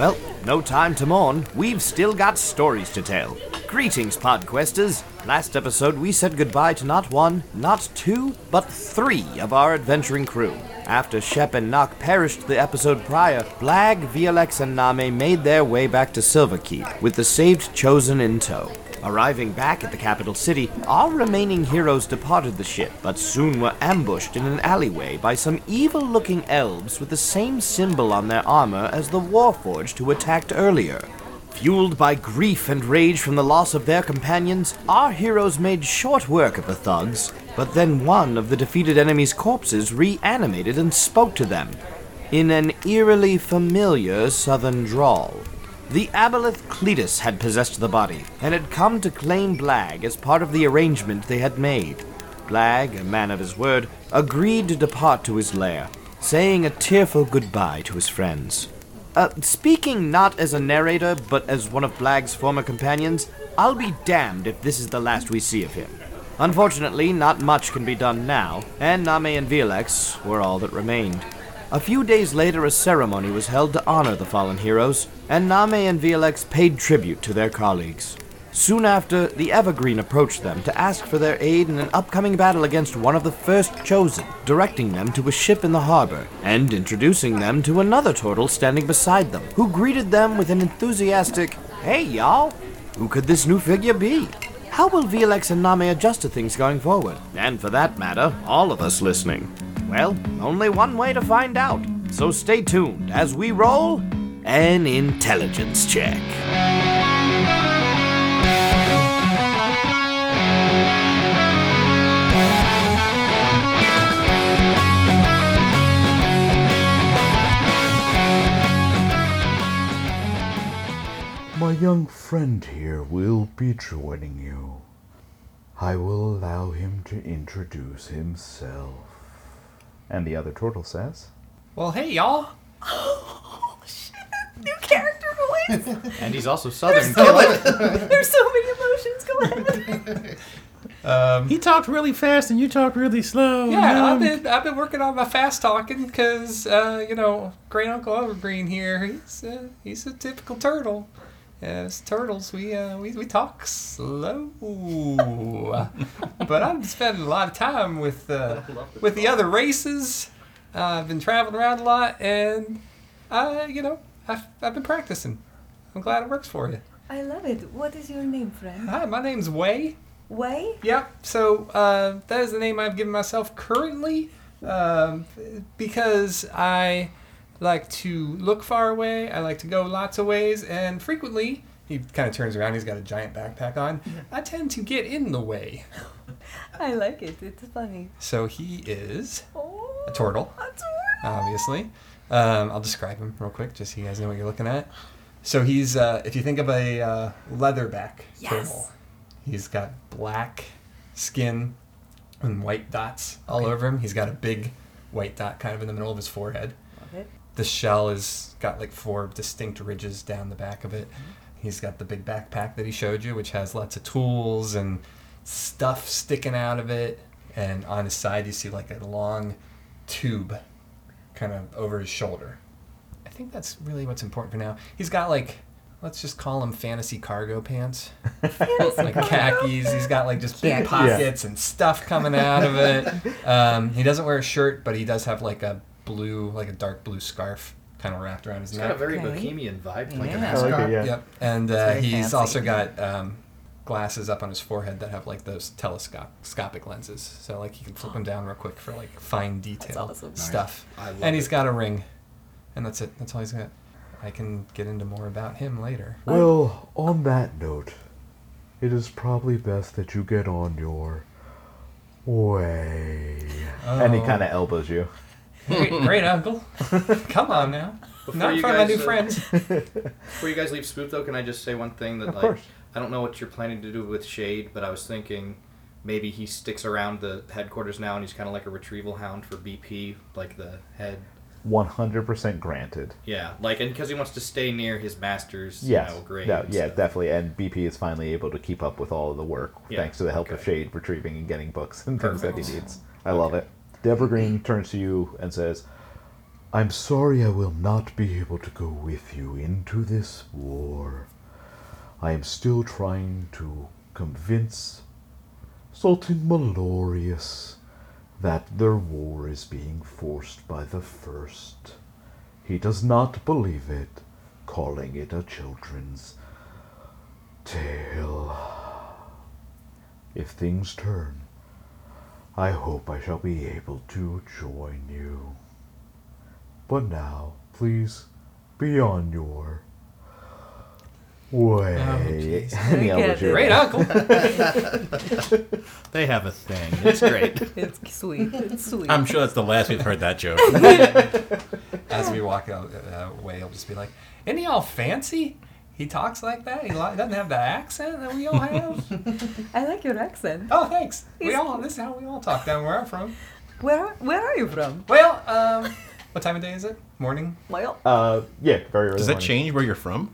Well, no time to mourn. We've still got stories to tell. Greetings, Podquesters. Last episode, we said goodbye to not one, not two, but three of our adventuring crew. After Shep and Nock perished the episode prior, Blag, VLX, and Name made their way back to Silverkeep, with the saved Chosen in tow. Arriving back at the capital city, our remaining heroes departed the ship, but soon were ambushed in an alleyway by some evil looking elves with the same symbol on their armor as the Warforged who attacked earlier. Fueled by grief and rage from the loss of their companions, our heroes made short work of the thugs, but then one of the defeated enemy's corpses reanimated and spoke to them in an eerily familiar southern drawl. The aboleth Cletus had possessed the body, and had come to claim Blag as part of the arrangement they had made. Blag, a man of his word, agreed to depart to his lair, saying a tearful goodbye to his friends. Uh, speaking not as a narrator, but as one of Blag's former companions, I'll be damned if this is the last we see of him. Unfortunately, not much can be done now, and Name and Violex were all that remained. A few days later, a ceremony was held to honor the fallen heroes, and Name and Violex paid tribute to their colleagues. Soon after, the Evergreen approached them to ask for their aid in an upcoming battle against one of the first chosen, directing them to a ship in the harbor, and introducing them to another turtle standing beside them, who greeted them with an enthusiastic, Hey, y'all! Who could this new figure be? How will Violex and Name adjust to things going forward? And for that matter, all of us listening. Well, only one way to find out. So stay tuned as we roll an intelligence check. My young friend here will be joining you. I will allow him to introduce himself. And the other turtle says, Well, hey, y'all. Oh, shit. New character voice. And he's also Southern. so there's so many emotions. Go ahead. Um, He talked really fast and you talked really slow. yeah, I've been I've been working on my fast talking because uh, you know Great Uncle Evergreen here. He's uh, he's a typical turtle. As turtles, we uh, we we talk slow. but I'm spending a lot of time with uh, with the other races. Uh, I've been traveling around a lot, and I you know I've I've been practicing. I'm glad it works for you. I love it. What is your name, friend? Hi, my name's Way. Way? Yep. So uh, that is the name I've given myself currently, um, because I like to look far away. I like to go lots of ways, and frequently he kind of turns around. He's got a giant backpack on. I tend to get in the way. I like it. It's funny. So he is Oh, a turtle, a turtle. obviously. Um, I'll describe him real quick, just so you guys know what you're looking at. So he's, uh, if you think of a uh, leatherback Yes. turtle, he's got black skin and white dots all over him. He's got a big white dot kind of in the middle of his forehead. Love it. The shell has got like four distinct ridges down the back of it. Mm-hmm. He's got the big backpack that he showed you, which has lots of tools and stuff sticking out of it. And on his side, you see like a long tube kind of over his shoulder. I think that's really what's important for now. He's got like, let's just call them fantasy cargo pants. like khakis. He's got like just big Khakis. pockets and stuff coming out of it. Um, he doesn't wear a shirt, but he does have like a blue, like a dark blue scarf kind of wrapped around his It's neck. got a very Okay. bohemian vibe, like a Yeah. I like it, yeah. Yep. And uh, he's fancy. also got um, glasses up on his forehead that have like those telescopic lenses. So like you can flip them down real quick for like fine detail awesome. Nice. stuff. I love And he's it. got a ring. And that's it. That's all he's got. I can get into more about him later. Well, on that note, it is probably best that you get on your way. And he Oh. kind of elbows you. Great, great uncle. Come on now. Before Not in you front of my guys, new uh, friends. Before you guys leave Spook, though, can I just say one thing that Of like course. I don't know what you're planning to do with Shade, but I was thinking maybe he sticks around the headquarters now and he's kind of like a retrieval hound for BP, like the head. 100% granted. Yeah, like and because he wants to stay near his master's, Yes. you know, grade. No, and yeah, stuff. definitely. And BP is finally able to keep up with all of the work Yeah, thanks to the help of okay. Shade retrieving and getting books and things that he Perfect. needs. I love it. The Evergreen turns to you and says, I'm sorry I will not be able to go with you into this war. I am still trying to convince Sultan Malorius that their war is being forced by the First. He does not believe it, calling it a children's tale. If things turn, I hope I shall be able to join you. But now, please be on your way. jeez. And the Look elder at should- it. Great uncle. They have a thing. It's great. It's sweet. It's sweet. I'm sure that's the last we've heard that joke. As we walk out, uh, away, he'll just be like, "Isn't he all fancy? He talks like that. He li- doesn't have the accent that we all have." I like your accent. oh, thanks. We all. This is how we all talk down where I'm from. Where Where are you from? Well, um, what time of day is it? Morning. Well, Uh, yeah, very early Does that morning. change where you're from?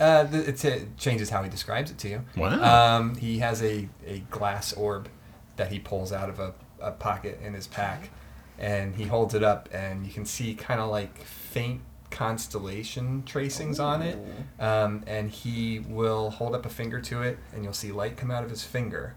Uh, th- it, it changes how he describes it to you. Wow. Um, he has a, a glass orb that he pulls out of a, a pocket in his pack, and he holds it up, and you can see kind of like faint constellation tracings on it. Um, and he will hold up a finger to it, and you'll see light come out of his finger,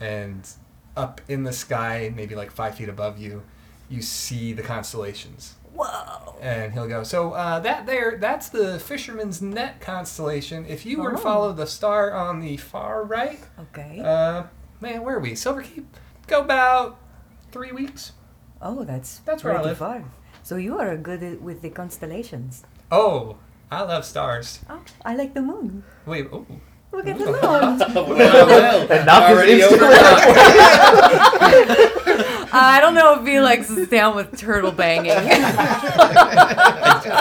and up in the sky, maybe like five feet above you, you see the constellations whoa. and he'll go so uh, that there that's the fisherman's net constellation if you were to Oh. follow the star on the far right Okay. uh, man where are we silver keep go about three weeks oh, that's that's where I pretty live. far. So you are good uh, with the constellations. oh i love stars Oh, I like the moon. wait oh Look at the moon. And knock is Already instantly I don't know if he likes us down with turtle banging.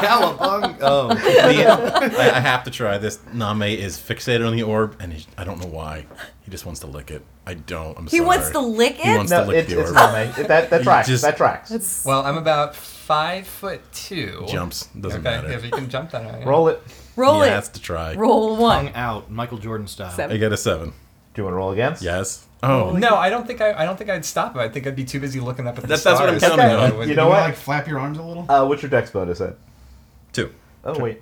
Cowabung. Oh. The- I, I have to try this. Name is fixated on the orb, and he, I don't know why. He just wants to lick it. I don't. I'm he sorry. wants to lick it. He it. wants No, to lick it's, the orb. not, mate. That, that tracks. just- that tracks. That's well i'm about five foot two Jumps doesn't okay matter. if you can jump that high Roll it. roll he it. has to try. Roll one. Tongue out, Michael Jordan style. Seven. I get a seven. Do you want to roll against? Yes. Oh, no i don't think i i don't think i'd stop it i think i'd be too busy looking up at the That's- that's what I'm stars. telling you. I Okay. would- You know You what? wanna, like flap your arms a little? Uh, what's your dex bonus at? two. Oh wait.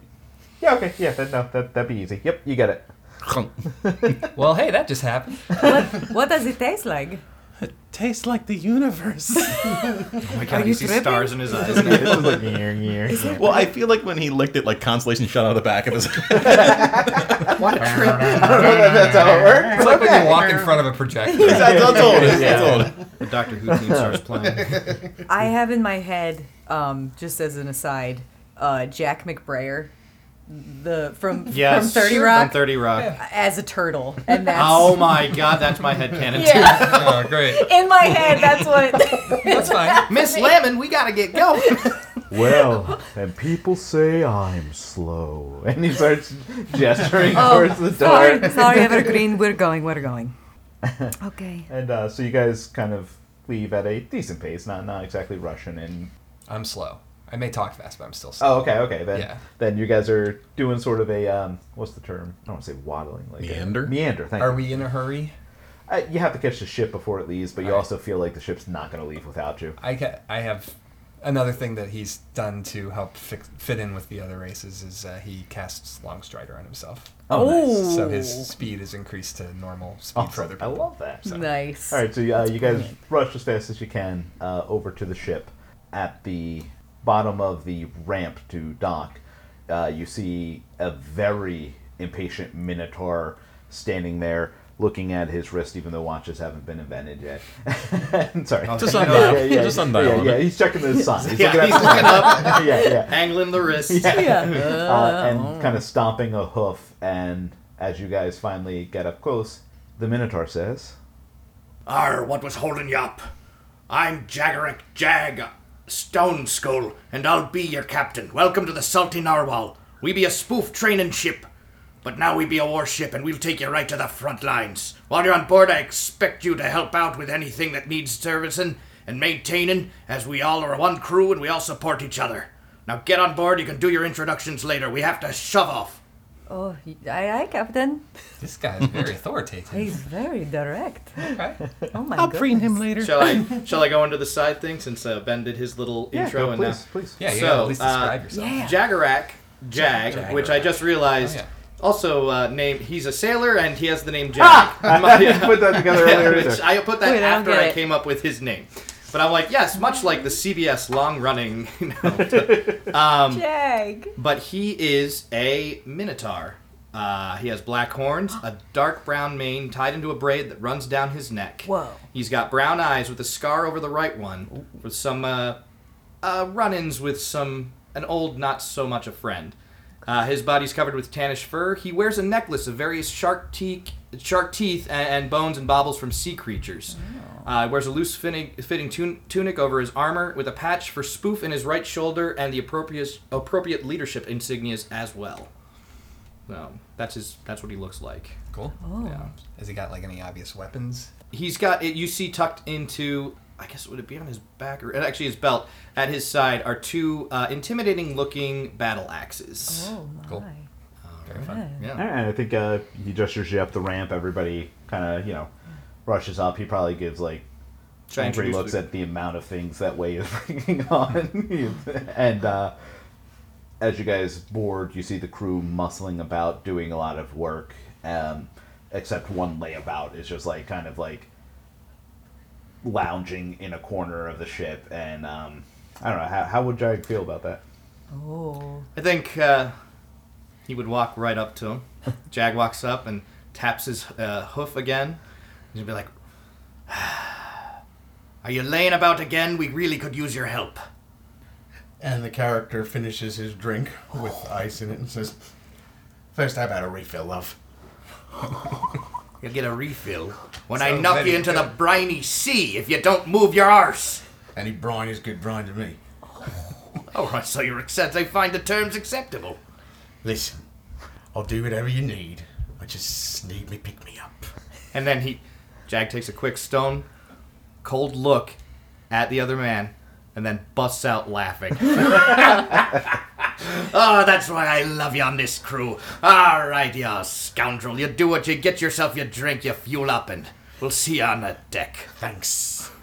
Yeah. Okay. Yeah. That, no. That that'd be easy. Yep. You get it. well hey that just happened what, what does it taste like? It tastes like the universe. Oh my Are god, you you see tripping? stars in his eyes. it's just like year, year. Well, I feel like when he licked it, like constellation shot out of the back of his head. I don't know if that's how it works. It's like when you walk in front of a projector. That's all told. That's all told. The Doctor Who theme starts playing. I have in my head, um, just as an aside, uh, Jack McBrayer, the from Yes. from Thirty Rock, From 30 Rock. As a turtle, and that's Oh my god, that's my head canon yeah. Oh, great. in my head, that's what. That's fine. Miss Lemon, we gotta get going. Well, and people say I'm slow, and he starts gesturing Oh, towards the door. sorry, sorry, Evergreen. We're going. We're going. Okay. And uh, so you guys kind of leave at a decent pace, not not exactly rushing. And I'm slow. I may talk fast, but I'm still slow. oh, okay, okay. Then Yeah. then you guys are doing sort of a um, what's the term? I don't want to say waddling, like a- Meander? meander. Thank Are you. we in a hurry? Uh, you have to catch the ship before it leaves, but you Right. also feel like the ship's not going to leave without you. I ca- I have another thing that he's done to help fix, fit in with the other races is uh, he casts Long Strider on himself. Oh, So his speed is increased to normal speed for other people. I love that. So- Nice. All right, so uh, you guys rush as fast as you can uh, over to the ship. At the bottom of the ramp to dock, uh, you see a very impatient Minotaur standing there, looking at his wrist, even though watches haven't been invented yet. Sorry, Just Yeah, sundial. yeah, yeah, Just yeah, sundial. yeah, he's checking the sun. He's Yeah, looking he's the looking up. yeah, yeah. Angling the wrist. Yeah. uh, and kind of stomping a hoof. And as you guys finally get up close, the Minotaur says, Arr, what was holding you up? I'm Jagarek Jag, Stone Skull, and I'll be your captain. Welcome to the Salty Narwhal. We be a spoof training ship, but now we be a warship, and we'll take you right to the front lines. While you're on board, I expect you to help out with anything that needs servicing and maintaining, as we all are one crew and we all support each other. Now get on board. You can do your introductions later. We have to shove off. Oh, aye, aye, Captain. This guy's very authoritative. He's very direct. Okay. Oh my god. I'll goodness. preen him later. Shall I shall I go into the side thing since uh, Ben did his little Yeah, intro go, and please, now please. Yeah, you So, gotta at least uh, describe yourself. Yeah. Jagarak Jag, Jagarak. which I just realized. Oh, yeah. Also, uh, name he's a sailor and he has the name Jag. Ah! My- I put that together earlier which. I put that Wait, after get I came up with his name. But I'm like, yes, much like the CBS long-running. You um, Jag. but he is a minotaur. Uh, he has black horns, a dark brown mane tied into a braid that runs down his neck. Whoa. He's got brown eyes with a scar over the right one, with some uh, uh, run-ins with some an old, not so much a friend. Uh, his body's covered with tannish fur. He wears a necklace of various shark teeth, shark teeth, and, and bones and baubles from sea creatures. Uh, wears a loose fitting, fitting tun- tunic over his armor, with a patch for spoof in his right shoulder, and the appropriate appropriate leadership insignias as well. So that's his. That's what he looks like. Cool. Oh. Yeah. Has he got like any obvious weapons? He's got it. You see tucked into. I guess would it be on his back or actually his belt? At his side are two uh, intimidating-looking battle axes. Oh my. Cool. Very fun. Yeah. And I think uh, he gestures you up the ramp. Everybody kind of, you know, rushes up. He probably gives like Try and angry looks the- at the amount of things that Way is bringing on. and uh, as you guys board, you see the crew muscling about, doing a lot of work. Um, except one layabout is just like kind of like lounging in a corner of the ship. And um, I don't know how, how would Jag feel about that. Oh. I think uh, he would walk right up to him. Jag walks up and taps his uh, hoof again. He'd be like, "Are you laying about again? We really could use your help." And the character finishes his drink with ice in it and says, First, how about a refill, love? You'll get a refill when I knock you into the good. briny sea if you don't move your arse. Any brine is good brine to me. All right, so you're accept. I find the terms acceptable. Listen, I'll do whatever you need. I just need me pick me up. And then he, Jag takes a quick stone, cold look at the other man, and then busts out laughing. oh, that's why I love you on this crew. All right, you scoundrel. You do what you get yourself, you drink, you fuel up, and we'll see you on the deck. Thanks.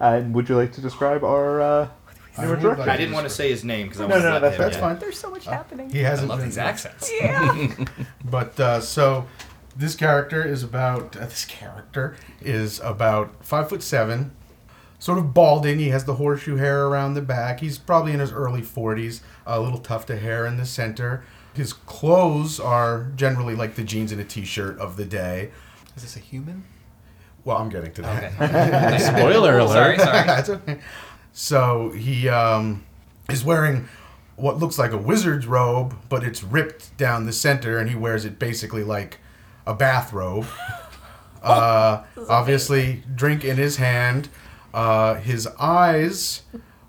And would you like to describe our uh, I new would like I didn't want to say his name because I No, wanted no, to let that's- him. That's yeah. fine. There's so much happening. He hasn't I love been- these accents. Yeah. But uh, so this character is about uh, this character is about five foot seven, sort of balding. He has the horseshoe hair around the back. He's probably in his early forties. A little tuft of hair in the center. His clothes are generally like the jeans and a t-shirt of the day. Is this a human? Well, I'm getting to that. Okay. Spoiler alert. sorry, sorry. That's okay. So he um, is wearing what looks like a wizard's robe, but it's ripped down the center, and he wears it basically like a bathrobe. Uh, obviously, drink in his hand. Uh, his eyes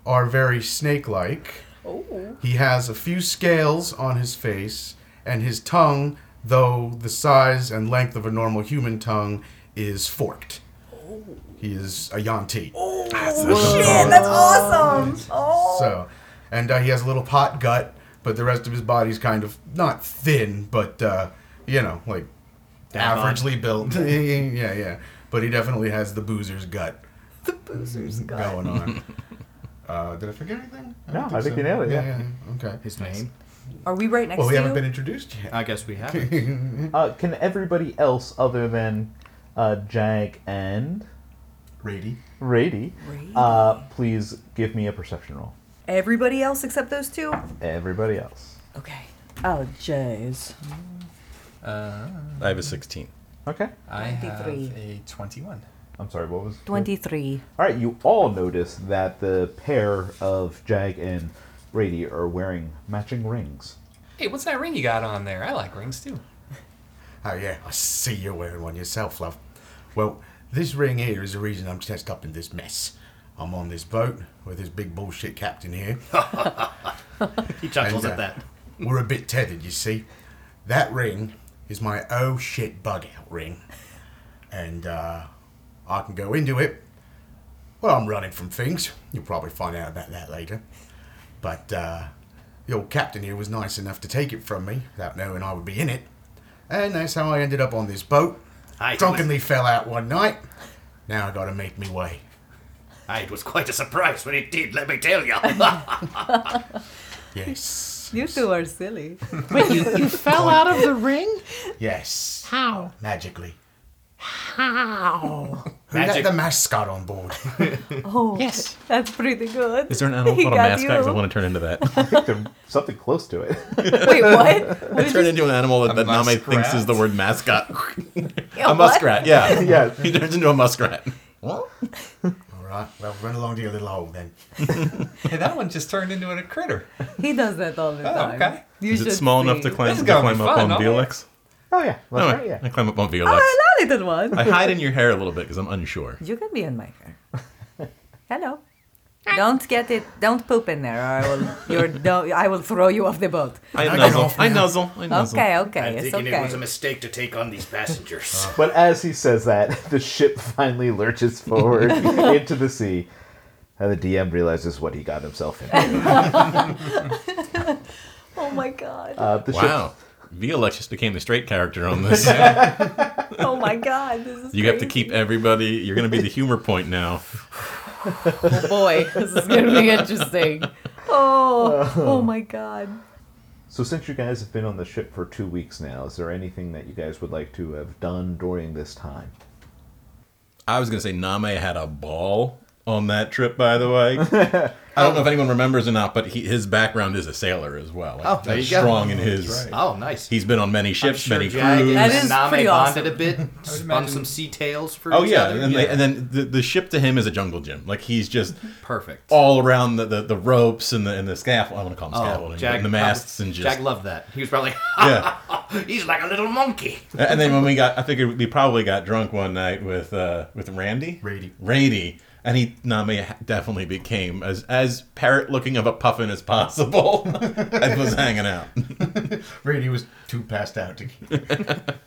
are very snake-like. Oh. He has a few scales on his face, and his tongue, though the size and length of a normal human tongue, is forked. He is a Yuan-ti. Oh, shit, that's awesome. Oh. So, and uh, he has a little pot gut, but the rest of his body's kind of not thin, but uh, you know, like. Averagely built. yeah, yeah. But he definitely has the boozer's gut the boozer's got. going on. uh, did I forget anything? No, don't I think you nailed it, yeah. Okay. His name? Are we right next Well, we to haven't you? been introduced yet. I guess we haven't. Uh, can everybody else other than uh, Jag and Rady. Rady, Rady. uh, please give me a perception roll? Everybody else except those two? Everybody else. Okay. Oh, jeez. Uh, I have a 16. Okay. I have 23. a 21. I'm sorry, what was 23. All right, you all notice that the pair of Jag and Rady are wearing matching rings. Hey, what's that ring you got on there? I like rings too. Oh yeah, I see you're wearing one yourself, love. Well, this ring here is the reason I'm just up in this mess. I'm on this boat with this big bullshit captain here. He chuckles And, at uh, that. We're a bit tethered, you see. That ring is my oh shit bug out ring. And uh, I can go into it. Well, I'm running from things. You'll probably find out about that later. But uh, the old captain here was nice enough to take it from me without knowing I would be in it. And that's how I ended up on this boat. Aye, Drunkenly fell out one night. Now I gotta make me way. It was quite a surprise when it did, let me tell you. Yes. You two are silly. Wait, you, you fell out of the ring? Yes. How? Magically. How? We got Magic. the mascot on board. Oh, Yes. that's pretty good. Is there an animal He called a got mascot? 'Cause I you. want to turn into that. They're something close to it. Wait, what? What I did turn you- into an animal that, A that Name thinks muskrat? is the word mascot. Yeah, a what? muskrat, yeah. yeah. He turns into a muskrat. All right. Well, run along to your little hole then. Hey, that one just turned into a critter. He does that all the Oh, time. okay. You Is it should small enough to see. climb, This to is gonna climb up fun, on huh? Felix? Oh yeah. That's No, right. Yeah. I climb up on Oh, Felix. hello, little one. I hide in your hair a little bit because I'm unsure. You can be in my hair. Hello. Don't get it. Don't poop in there, or I will. You're. No, I will throw you off the boat. I I nuzzle. I now? nuzzle. I nuzzle. Okay, okay, I'm it's thinking okay. it was a mistake to take on these passengers. But as he says that, the ship finally lurches forward into the sea, and the DM realizes what he got himself into. oh my god. Uh, the Wow. Felix just became the straight character on this. oh my god. This is. You have to crazy. keep everybody. You're going to be the humor point now. Oh boy, this is gonna be interesting. Oh. oh, oh my god. So since you guys have been on the ship for two weeks now, is there anything that you guys would like to have done during this time? I was going to say Name had a ball on that trip, by the way. I don't know if anyone remembers or not, but he, his background is a sailor as well. Like, Oh, there that's you go. strong in his. Oh, nice. He's been on many ships, sure many Jag crews. That and is Name pretty bonded a bit, spun imagine- some sea tales for Oh each yeah, other. and, They, and then the, the ship to him is a jungle gym. Like he's just Perfect. all around the, the, the ropes and the and the scaffold. I want to call them scaffolding, Oh, Jag, and the masts and just Jag loved that. He was probably yeah. He's like a little monkey. and then when we got, I figured we probably got drunk one night with uh with Randy, Rady. Rady, and he Nami definitely became as as parrot looking of a puffin as possible and was hanging out. Brady was too passed out to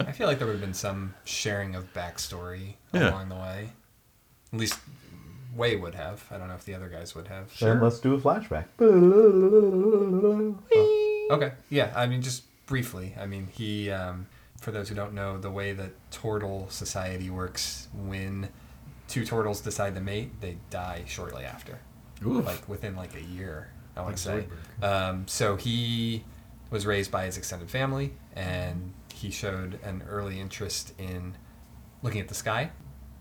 I feel like there would have been some sharing of backstory Yeah. along the way. At least Way would have. I don't know if the other guys would have. Then let's do a flashback. Okay. Yeah. I mean, just briefly. I mean, he. Um, for those who don't know, the way that turtle society works, when two turtles decide to mate, they die shortly after, like within like a year. I want to say. Um, so he was raised by his extended family, and he showed an early interest in looking at the sky.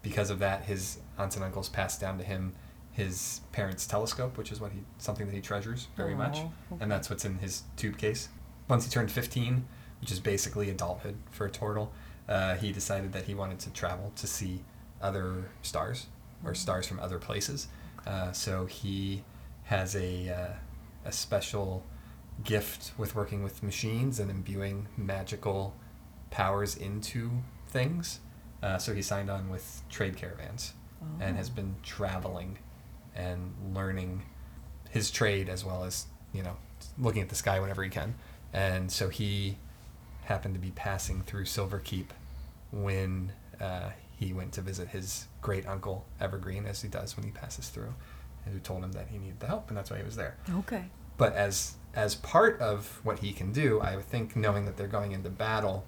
Because of that, his aunts and uncles passed down to him his parents' telescope, which is what he something that he treasures very much, and that's what's in his tube case. Once he turned 15, which is basically adulthood for a turtle, uh, he decided that he wanted to travel to see other stars or stars from other places. Uh, so he has a uh, a special gift with working with machines and imbuing magical powers into things. Uh, so he signed on with trade caravans and has been traveling and learning his trade as well as you know looking at the sky whenever he can. And so he happened to be passing through Silver Keep when uh, he went to visit his great uncle Evergreen, as he does when he passes through, and who told him that he needed the help, and that's why he was there Okay. but as as part of what he can do, I think knowing that they're going into battle,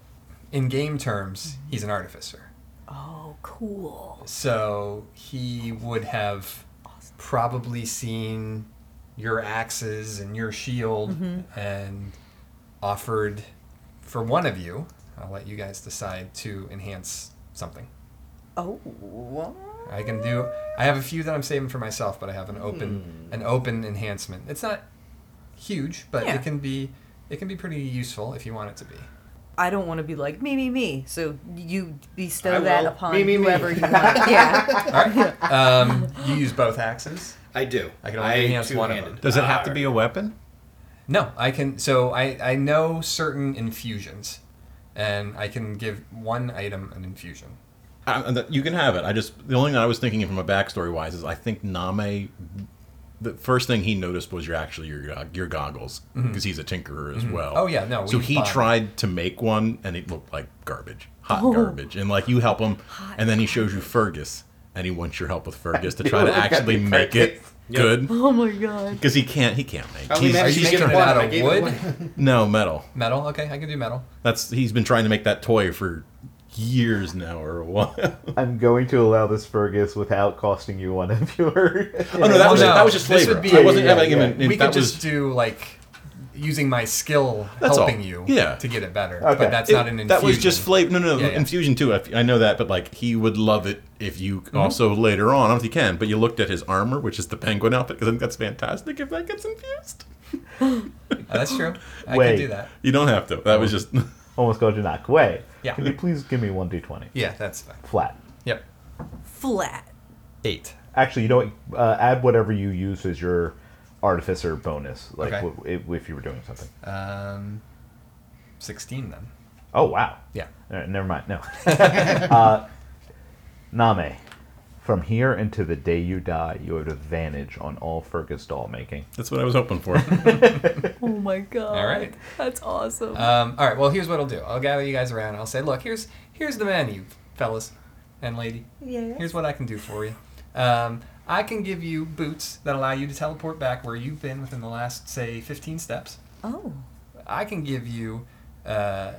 in game terms, mm-hmm. he's an artificer. Oh, cool. So he would have probably seen your axes and your shield mm-hmm. and offered for one of you. I'll let you guys decide to enhance something. Oh, what? I can do. I have a few that I'm saving for myself, but I have an open an open enhancement. It's not huge, but Yeah. it can be it can be pretty useful if you want it to be. I don't want to be like me, me, me. So you bestow I that will. upon Me, me, me. whoever you want. yeah. All right. Um, you use both axes. I do. I can only enhance one of them. Does it have to be a weapon? No, I can. So I I know certain infusions, and I can give one item an infusion. Uh, and you can have it. I just the only thing I was thinking from a backstory wise is I think Name. The first thing he noticed was your actually your go- your goggles because he's a tinkerer as well. Oh, yeah, no, So he bought- tried to make one and it looked like garbage, hot garbage, and like you help him, and then he shows you Fergus, and he wants your help with Fergus to try to actually make it good Oh my god. because he can't. He can't make. I only he's- managed Are you to get making it out of wood? no metal. Metal? Okay, I can do metal. That's he's been trying to make that toy for years now or a while. I'm going to allow this Fergus without costing you one of your. Oh no, that was no, that was just flavor. this flavor. would be- I wasn't Yeah, having him. yeah. In, we that could was, just do like using my skill That's all. helping you Yeah. to get it better. Okay. But that's it- not an infusion. that was just flavor. No, no, no Yeah, yeah. infusion too. I, I know that, but like he would love it if you Mm-hmm. also later on. I don't know if you can, but you looked at his armor, which is the penguin outfit, because I think that's fantastic if that gets infused. Oh, that's true. I Wait. can do that. You don't have to. That was just. Almost go to knock. Wait. Yeah. Can you please give me one d20 Yeah, that's fine. flat? Yep. Flat. Eight. Actually, you know what? Uh, add whatever you use as your artificer bonus, like Okay. w- if, if you were doing something. Um, sixteen then. Oh wow. Yeah. All right, never mind. No. uh, Name, from here into the day you die, you have advantage on all Fergus doll making. That's what I was hoping for. Oh my god. All right. That's awesome. Um, all right. Well, here's what I'll do. I'll gather you guys around. I'll say, look, here's here's the menu, fellas and lady. Yeah. Here's what I can do for you. Um, I can give you boots that allow you to teleport back where you've been within the last, say, 15 steps. Oh. I can give you uh,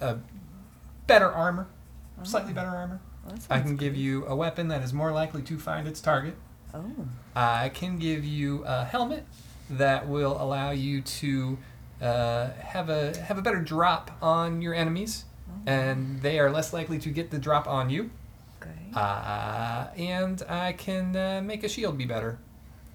a better armor, slightly better armor. That I sounds can give you a weapon that is more likely to find its target. Oh. I can give you a helmet that will allow you to uh, have a have a better drop on your enemies, and they are less likely to get the drop on you. Okay. Uh, and I can uh, make a shield be better.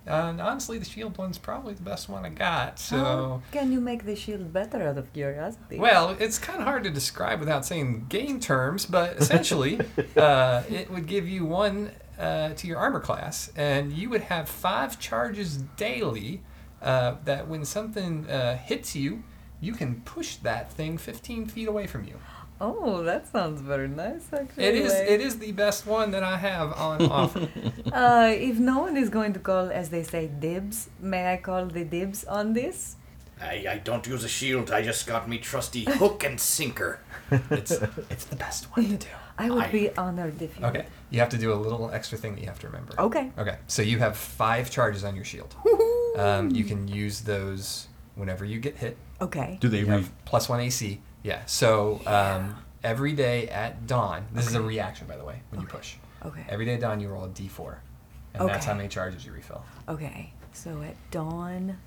And honestly, the shield one's probably the best one I got. So, How can you make the shield better out of curiosity? well, it's kind of hard to describe without saying game terms, but essentially, uh, it would give you one uh, to your armor class, and you would have five charges daily. Uh, that when something uh, hits you, you can push that thing 15 feet away from you. Oh, that sounds very nice, actually. It is like- it is the best one that I have on offer. Uh, if no one is going to call, as they say, dibs, may I call the dibs on this? I, I don't use a shield. I just got me trusty hook and sinker. it's it's the best one to do. I would I- be honored if you. Okay, you have to do a little extra thing that you have to remember. Okay. Okay, so you have five charges on your shield. Um, you can use those whenever you get hit. Okay. Do they You re- have plus one AC. Yeah. So um, every day at dawn, this is a reaction, by the way, when you push. Okay. Every day at dawn, you roll a D4, and that's how Okay. many charges you refill. Okay. So at dawn,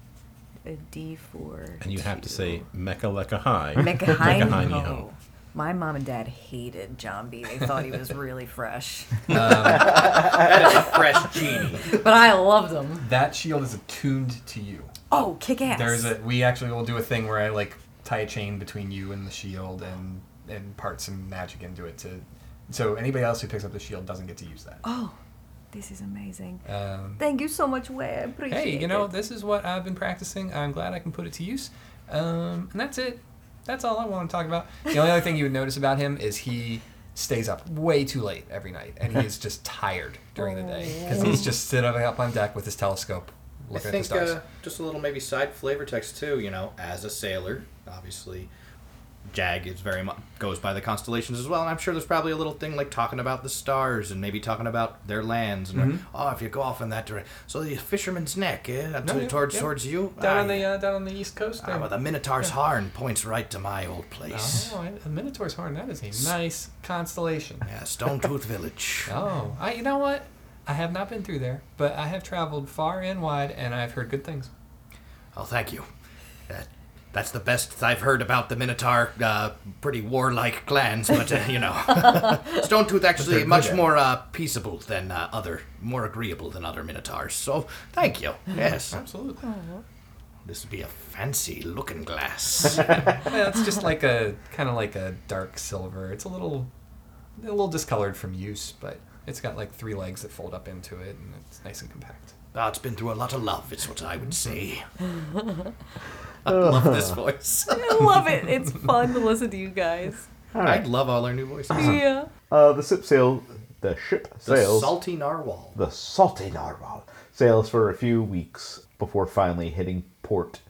a D4. and you have to say Mecha Lecca High. Mecca High Mecca High Ho. Ho. My mom and dad hated Jambi. They thought he was really fresh. That is a fresh genie. but I loved him. That shield is attuned to you. Oh, kick ass. There's a we actually will do a thing where I like tie a chain between you and the shield and and part some magic into it to so anybody else who picks up the shield doesn't get to use that. Oh, this is amazing. Um, Thank you so much, Way. I appreciate hey, you know it. this is what I've been practicing. I'm glad I can put it to use. Um, and that's it. That's all I want to talk about. The only other thing you would notice about him is he stays up way too late every night, and he is just tired during the day because he's just sitting up on deck with his telescope I looking think at the stars. uh, just a little maybe side flavor text too. You know, as a sailor, obviously, Jag is very much goes by the constellations as well, and I'm sure there's probably a little thing like talking about the stars and maybe talking about their lands and like, oh, if you go off in that direction, so the fisherman's net, yeah, No, to- yeah, towards yeah. towards you, down on the uh, down on the east coast. Ah, well, the Minotaur's horn points right to my old place. Oh, a Minotaur's horn. That is a nice constellation. Yeah, Stone Tooth Village. Oh, I, you know what? I have not been through there, but I have traveled far and wide, and I've heard good things. Oh, thank you. That, that's the best I've heard about the Minotaur. Uh, pretty warlike clans, but uh, you know, Stone Tooth actually much more uh, peaceable than uh, other, more agreeable than other Minotaurs. So, thank you. Yes, Absolutely. this would be a fancy looking glass. Yeah, it's just like a kind of like a dark silver. It's a little, a little discolored from use, but it's got like three legs that fold up into it, and it's nice and compact. Ah, it's been through a lot of love, is what I would say. I love this voice. I love it. It's fun to listen to you guys. I love all our new voices. Yeah. Uh, the ship sail. The ship The sails. salty narwhal. the salty narwhal sails for a few weeks before finally hitting port.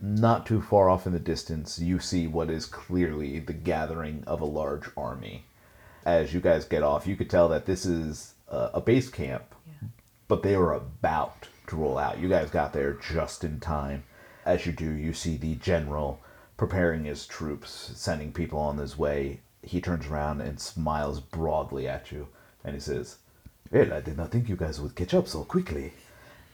Not too far off in the distance, you see what is clearly the gathering of a large army. As you guys get off, you could tell that this is uh, a base camp, but they were about to roll out. You guys got there just in time. As you do, you see the general preparing his troops, sending people on his way. He turns around and smiles broadly at you, and he says, "Well, I did not think you guys would catch up so quickly."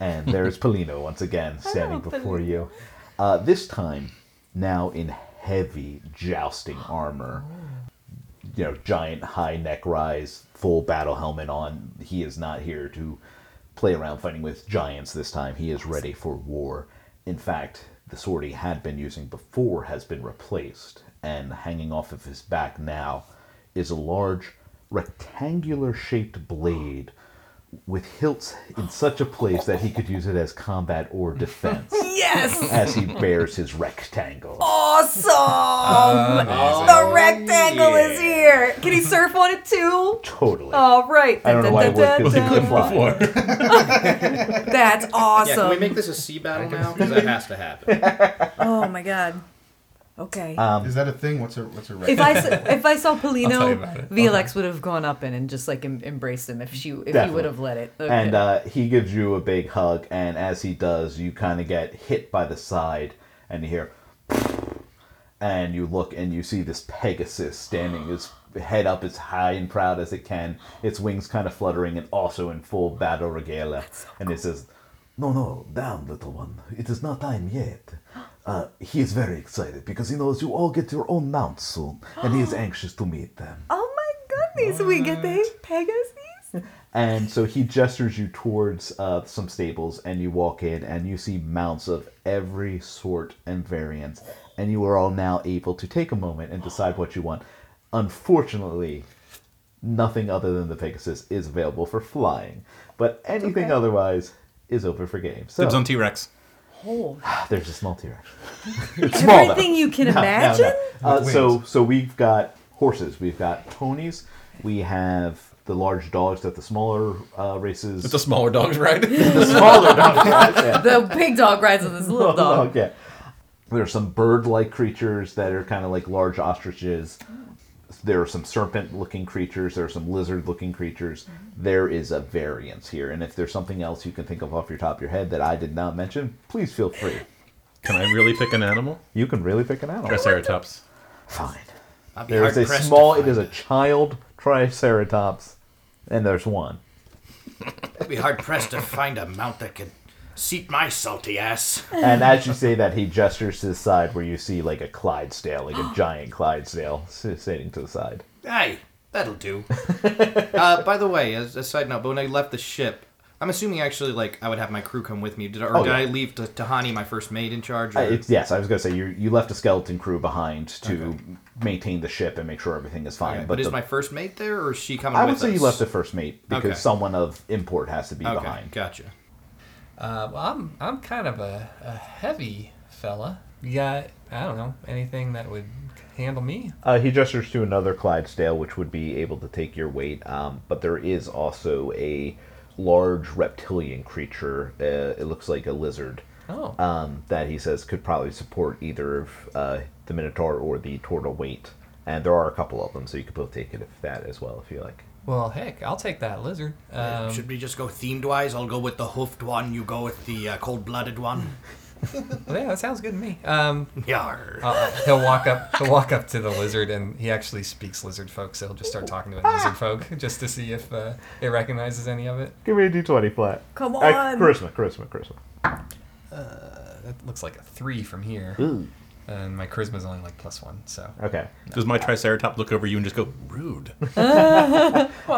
And there's Polino once again standing before you. Uh, this time, now in heavy jousting armor you know, giant high neck rise, full battle helmet on. He is not here to play around fighting with giants this time. He is ready for war. In fact, the sword he had been using before has been replaced, and hanging off of his back now is a large rectangular shaped blade with hilts in such a place that he could use it as combat or defense Yes! as he bears his rectangle. Awesome! the rectangle is here. Can he surf on it too? Totally. All right. I don't know why it would, because he could fly. That's Yeah, awesome. can we make this a sea battle now? Because that has to happen. oh my god. Okay. Um, Is that a thing? What's a what's a if I s- if I saw I'll Polino, about it. VLX would have gone up and, and just like em- embraced him if she if he would have let it. Okay. And uh, he gives you a big hug, and as he does, you kind of get hit by the side, and you hear, and you look and you see this Pegasus standing, his head up as high and proud as it can, its wings kind of fluttering, and also in full battle regalia. and it says, No, no, down, little one. It is not time yet. Uh, he is very excited because he knows you all get your own mounts soon, and he is anxious to meet them. oh my goodness, we get the Pegasus. And so he gestures you towards uh, some stables, and you walk in, and you see mounts of every sort and variance. And you are all now able to take a moment and decide what you want. Unfortunately, nothing other than the Pegasus is available for flying, but anything Okay. otherwise is open for games. So Dibs on T Rex. Oh, there's a small T Rex. It's small, though. everything you can No, no, no. imagine. Uh, so so we've got horses, we've got ponies, we have the large dogs that the smaller uh, races. It's a smaller dog's ride. the smaller dogs. right? Yeah. The big dog rides with this little dog. yeah. There's some bird-like creatures that are kind of like large ostriches. There are some serpent-looking creatures. There are some lizard-looking creatures. Mm-hmm. There is a variance here, and if there's something else you can think of off your top of your head that I did not mention, please feel free. Can I really pick an animal? You can really pick an animal. Triceratops. Fine. There is a small. it is a child triceratops, and there's one. I'd be hard pressed to find a mount that could seat my salty ass. And as you say that, he gestures to the side where you see like a Clydesdale, like a giant Clydesdale sitting to the side. Hey, that'll do. Uh, by the way, as a side note, but when I left the ship, I'm assuming actually like I would have my crew come with me. Did or Oh, did yeah. I leave to Tahani, my first mate, in charge? Uh, it's, yes, I was going to say you you left a skeleton crew behind to maintain the ship and make sure everything is fine. Okay, but but is the- my first mate there, or is she coming I would say us? you left the first mate because Okay. someone of import has to be Okay, behind. gotcha. Uh, well, I'm I'm kind of a, a heavy fella. You got I don't know anything that would handle me. Uh, he gestures to another Clydesdale, which would be able to take your weight. Um, but there is also a large reptilian creature. Uh, it looks like a lizard. Oh. Um, that he says could probably support either of uh, the Minotaur or the Turtle weight. And there are a couple of them, so you could both take it if that as well, if you like. Well, heck, I'll take that lizard. Um, Should we just go themed wise? I'll go with the hoofed one. You go with the uh, cold blooded one. well, yeah, that sounds good to me. Um, Yar. uh, he'll walk up. He'll walk up to the lizard, and he actually speaks lizard folk, so he'll just start talking to it in lizard folk just to see if uh, it recognizes any of it. Give me a d20 flat. Come Uh, on. charisma, charisma, charisma. That looks like a three from here, Ooh. and my charisma's only like plus one, so Okay. Does my Triceratop look over you and just go rude?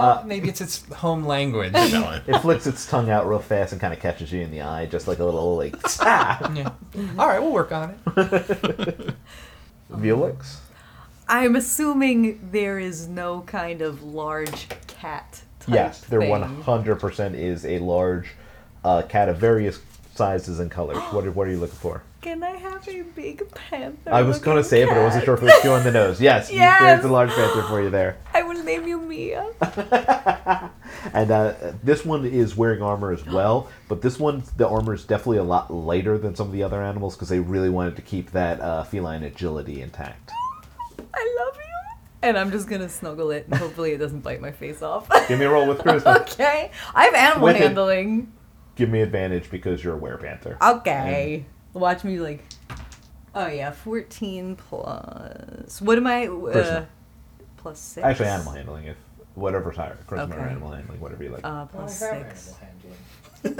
well, maybe it's its home language. It flicks its tongue out real fast and kind of catches you in the eye, just like a little, like, ah! yeah. All right, we'll work on it. Felix? I'm assuming there is no kind of large cat. Type Yes, there thing. 100% is a large uh, cat of various sizes and colors. What are, what are you looking for? Can I have a big panther? I was going to say it, but I wasn't sure if it was too on the nose. Yes, you- there's a large panther for you there. I will name you Mia. And uh, this one is wearing armor as well, but this one, the armor is definitely a lot lighter than some of the other animals because they really wanted to keep that uh, feline agility intact. I love you. And I'm just gonna snuggle it and hopefully it doesn't bite my face off. Give me a roll with charisma. okay. I have animal With it. handling. Give me advantage because you're a werepanther. Okay. Watch me like. Oh yeah, 14 plus. What am I? Uh, plus six. Actually, animal handling, if whatever's higher. Charisma or Okay. animal handling, whatever you like. Uh, plus I have six.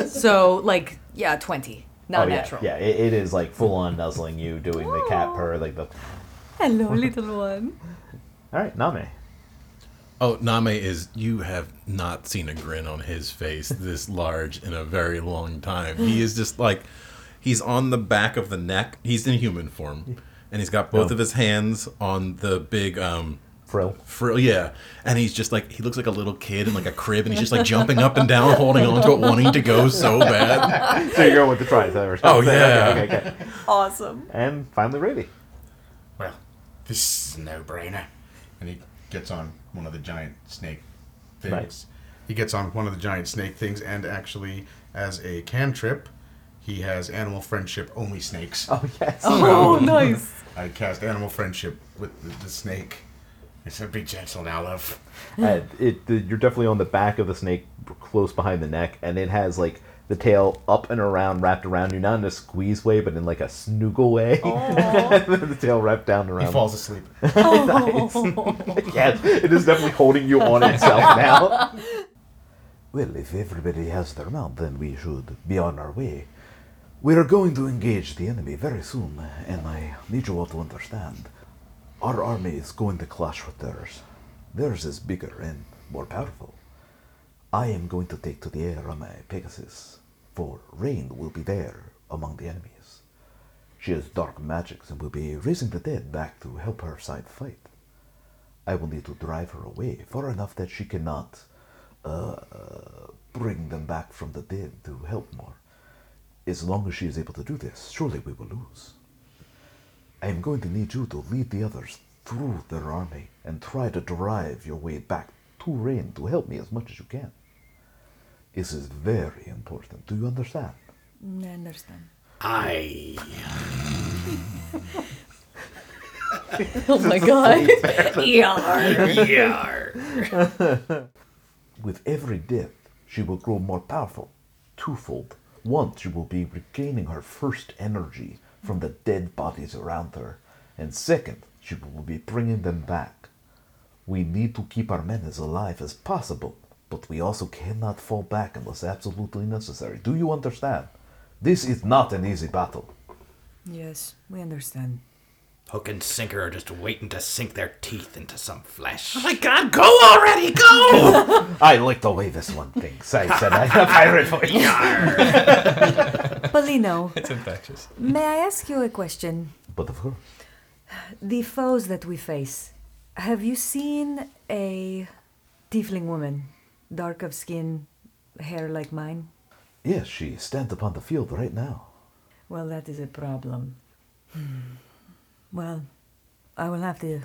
So like yeah, 20. Not oh, yeah. natural. Yeah, it, it is like full on nuzzling you, doing the cat purr, like the. Hello, little one. All right, Name. Oh, Name is. You have not seen a grin on his face this large in a very long time. He is just like. He's on the back of the neck. He's in human form. And he's got both Oh. of his hands on the big. um Frill. Frill, yeah. And he's just like. He looks like a little kid in like a crib and he's just like jumping up and down, holding onto it, wanting to go so bad. so you're going with the triceps. Oh, Okay, yeah. Okay, okay, okay. Awesome. And finally, Rady. Well, this is a no-brainer. And he gets on one of the giant snake things. Nice. He gets on one of the giant snake things, and actually, as a cantrip, he has animal friendship only snakes. Oh, yes. Oh, nice. I cast animal friendship with the, the snake. I said, "Be gentle now, love." Uh, it, the, you're definitely on the back of the snake, close behind the neck, and it has like the tail up and around, wrapped around you, not in a squeeze way, but in like a snoogle way. the tail wrapped down around. He falls asleep. yes, it is definitely holding you on itself now. Well, if everybody has their mount, then we should be on our way. We are going to engage the enemy very soon, and I need you all to understand. Our army is going to clash with theirs. Theirs is bigger and more powerful. I am going to take to the air on my Pegasus, for Rain will be there among the enemies. She has dark magics and will be raising the dead back to help her side fight. I will need to drive her away far enough that she cannot uh, bring them back from the dead to help more. As long as she is able to do this, surely we will lose. I am going to need you to lead the others through their army and try to drive your way back to Rain to help me as much as you can. This is very important. Do you understand? I understand. I. Oh my god. Yar. Yar. With every death, she will grow more powerful, twofold. One, she will be regaining her first energy from the dead bodies around her, and second, she will be bringing them back. We need to keep our men as alive as possible, but we also cannot fall back unless absolutely necessary. Do you understand? This is not an easy battle. Yes, we understand. Hook and sinker are just waiting to sink their teeth into some flesh. Oh my god, go already, go! I like the way this one thinks. I said I in a pirate voice. Polino, It's infectious. may I ask you a question? But of course, The foes that we face, have you seen a tiefling woman, dark of skin, hair like mine? yes, she stands upon the field right now. Well, that is a problem. Hmm. Well, I will have to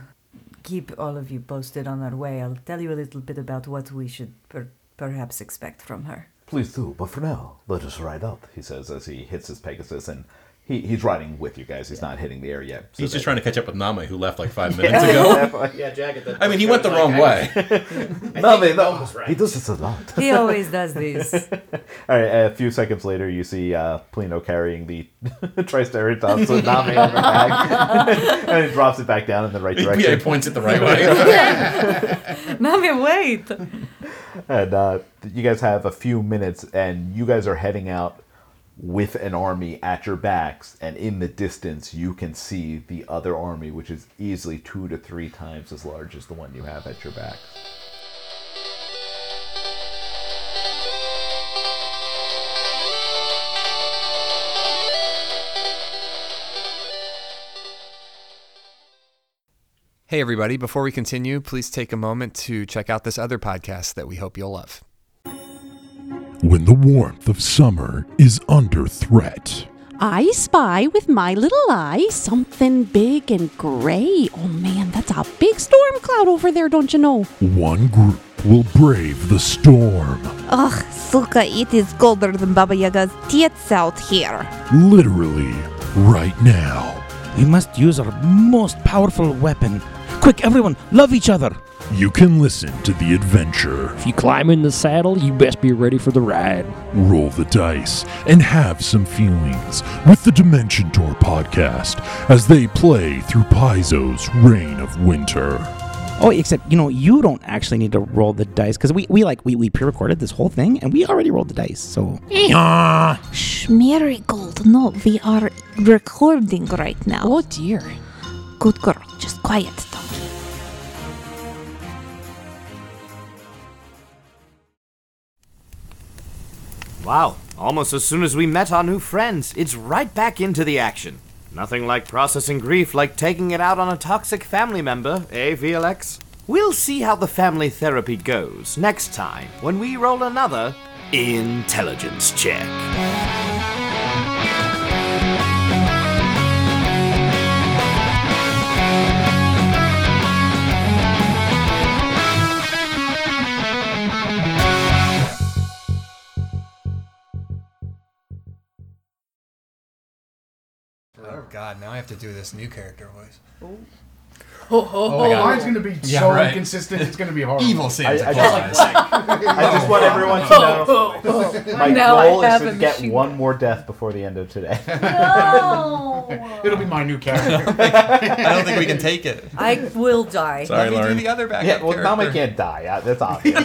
keep all of you posted on our way. I'll tell you a little bit about what we should per- perhaps expect from her. Please do, but for now, let us ride out. He says as he hits his Pegasus, and he, he's riding with you guys. He's not hitting the air yet. so He's just that- trying to catch up with Nami, who left like five minutes ago. Yeah, Jagged. I mean, he went the wrong way. No, they, no. He does this a lot. He always does this. All right, a few seconds later, you see uh, Polino carrying the Triceratops with Nami on her back, and he drops it back down in the right Yeah, direction. he points it the right way. Nami, wait. And uh, you guys have a few minutes, and you guys are heading out with an army at your backs, and in the distance, you can see the other army, which is easily two to three times as large as the one you have at your backs. Hey, everybody, before we continue, please take a moment to check out this other podcast that we hope you'll love. When the warmth of summer is under threat, I spy with my little eye something big and gray. Oh man, that's a big storm cloud over there, don't you know? one group will brave the storm. Ugh, Suka, it is colder than Baba Yaga's tits out here. Literally, right now. We must use our most powerful weapon Quick, everyone, love each other. You can listen to the adventure, If you climb in the saddle, you best be ready for the ride. roll the dice, and have some feelings with the Dimension Tour podcast as they play through Paizo's Reign of Winter. Oh, except you know you don't actually need to roll the dice because we, we like we, we pre-recorded this whole thing and we already rolled the dice. So Shh, Marigold, no, we are recording right now. Oh dear. Good girl, just quiet, Wow, almost as soon as we met our new friends, it's right back into the action. Nothing like processing grief like taking it out on a toxic family member, eh, VLX? We'll see how the family therapy goes next time when we roll another intelligence check. God! Now I have to do this new character voice. Oh, I got it. mine's gonna be Yeah, so right. inconsistent. It's gonna be hard. Evil Santa I- I Claus. I just want everyone to know my Now I goal is to get machine one more death before the end of today. No. It'll be my new character. I don't think we can take it. I will die. Sorry, Let me do the other backup yeah, well, character. Name can't die. uh, That's obvious.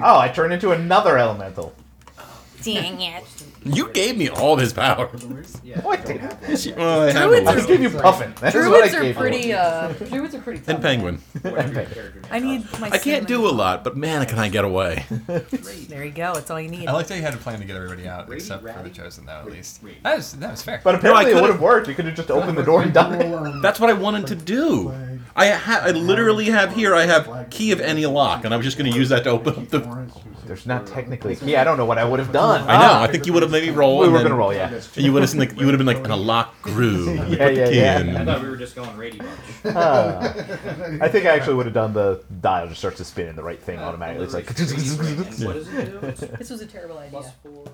oh, I turn into another elemental. Dang it. You gave me all this power. Oh, I didn't. She- well, I have Druids a I are- little. gave you Puffin. That's what I Druids are gave pretty. you. Uh, druids are pretty tough. And penguin. I need my. I can't do a lot, but man, can I get away? There you go. It's all you need. I liked how you had a plan to get everybody out, except for the chosen, though. At least that was that was fair. But apparently it could've- would have worked. You could have just opened the door and done it. That's what I wanted to do. I ha- I literally have here. I have key of any lock, and I was just going to use that to open up the. There's not technically. Yeah, I don't know what I would have done. I know. I think you would have maybe rolled. We were gonna roll, yeah. and You would have like you would have been like in a locked groove. Yeah, put yeah, the key yeah. in. I thought we were just going Rady Bunch. Ah. I think I actually would have done the dial just starts to spin and the right thing automatically. It's like. What does it do? This was a terrible idea. Four.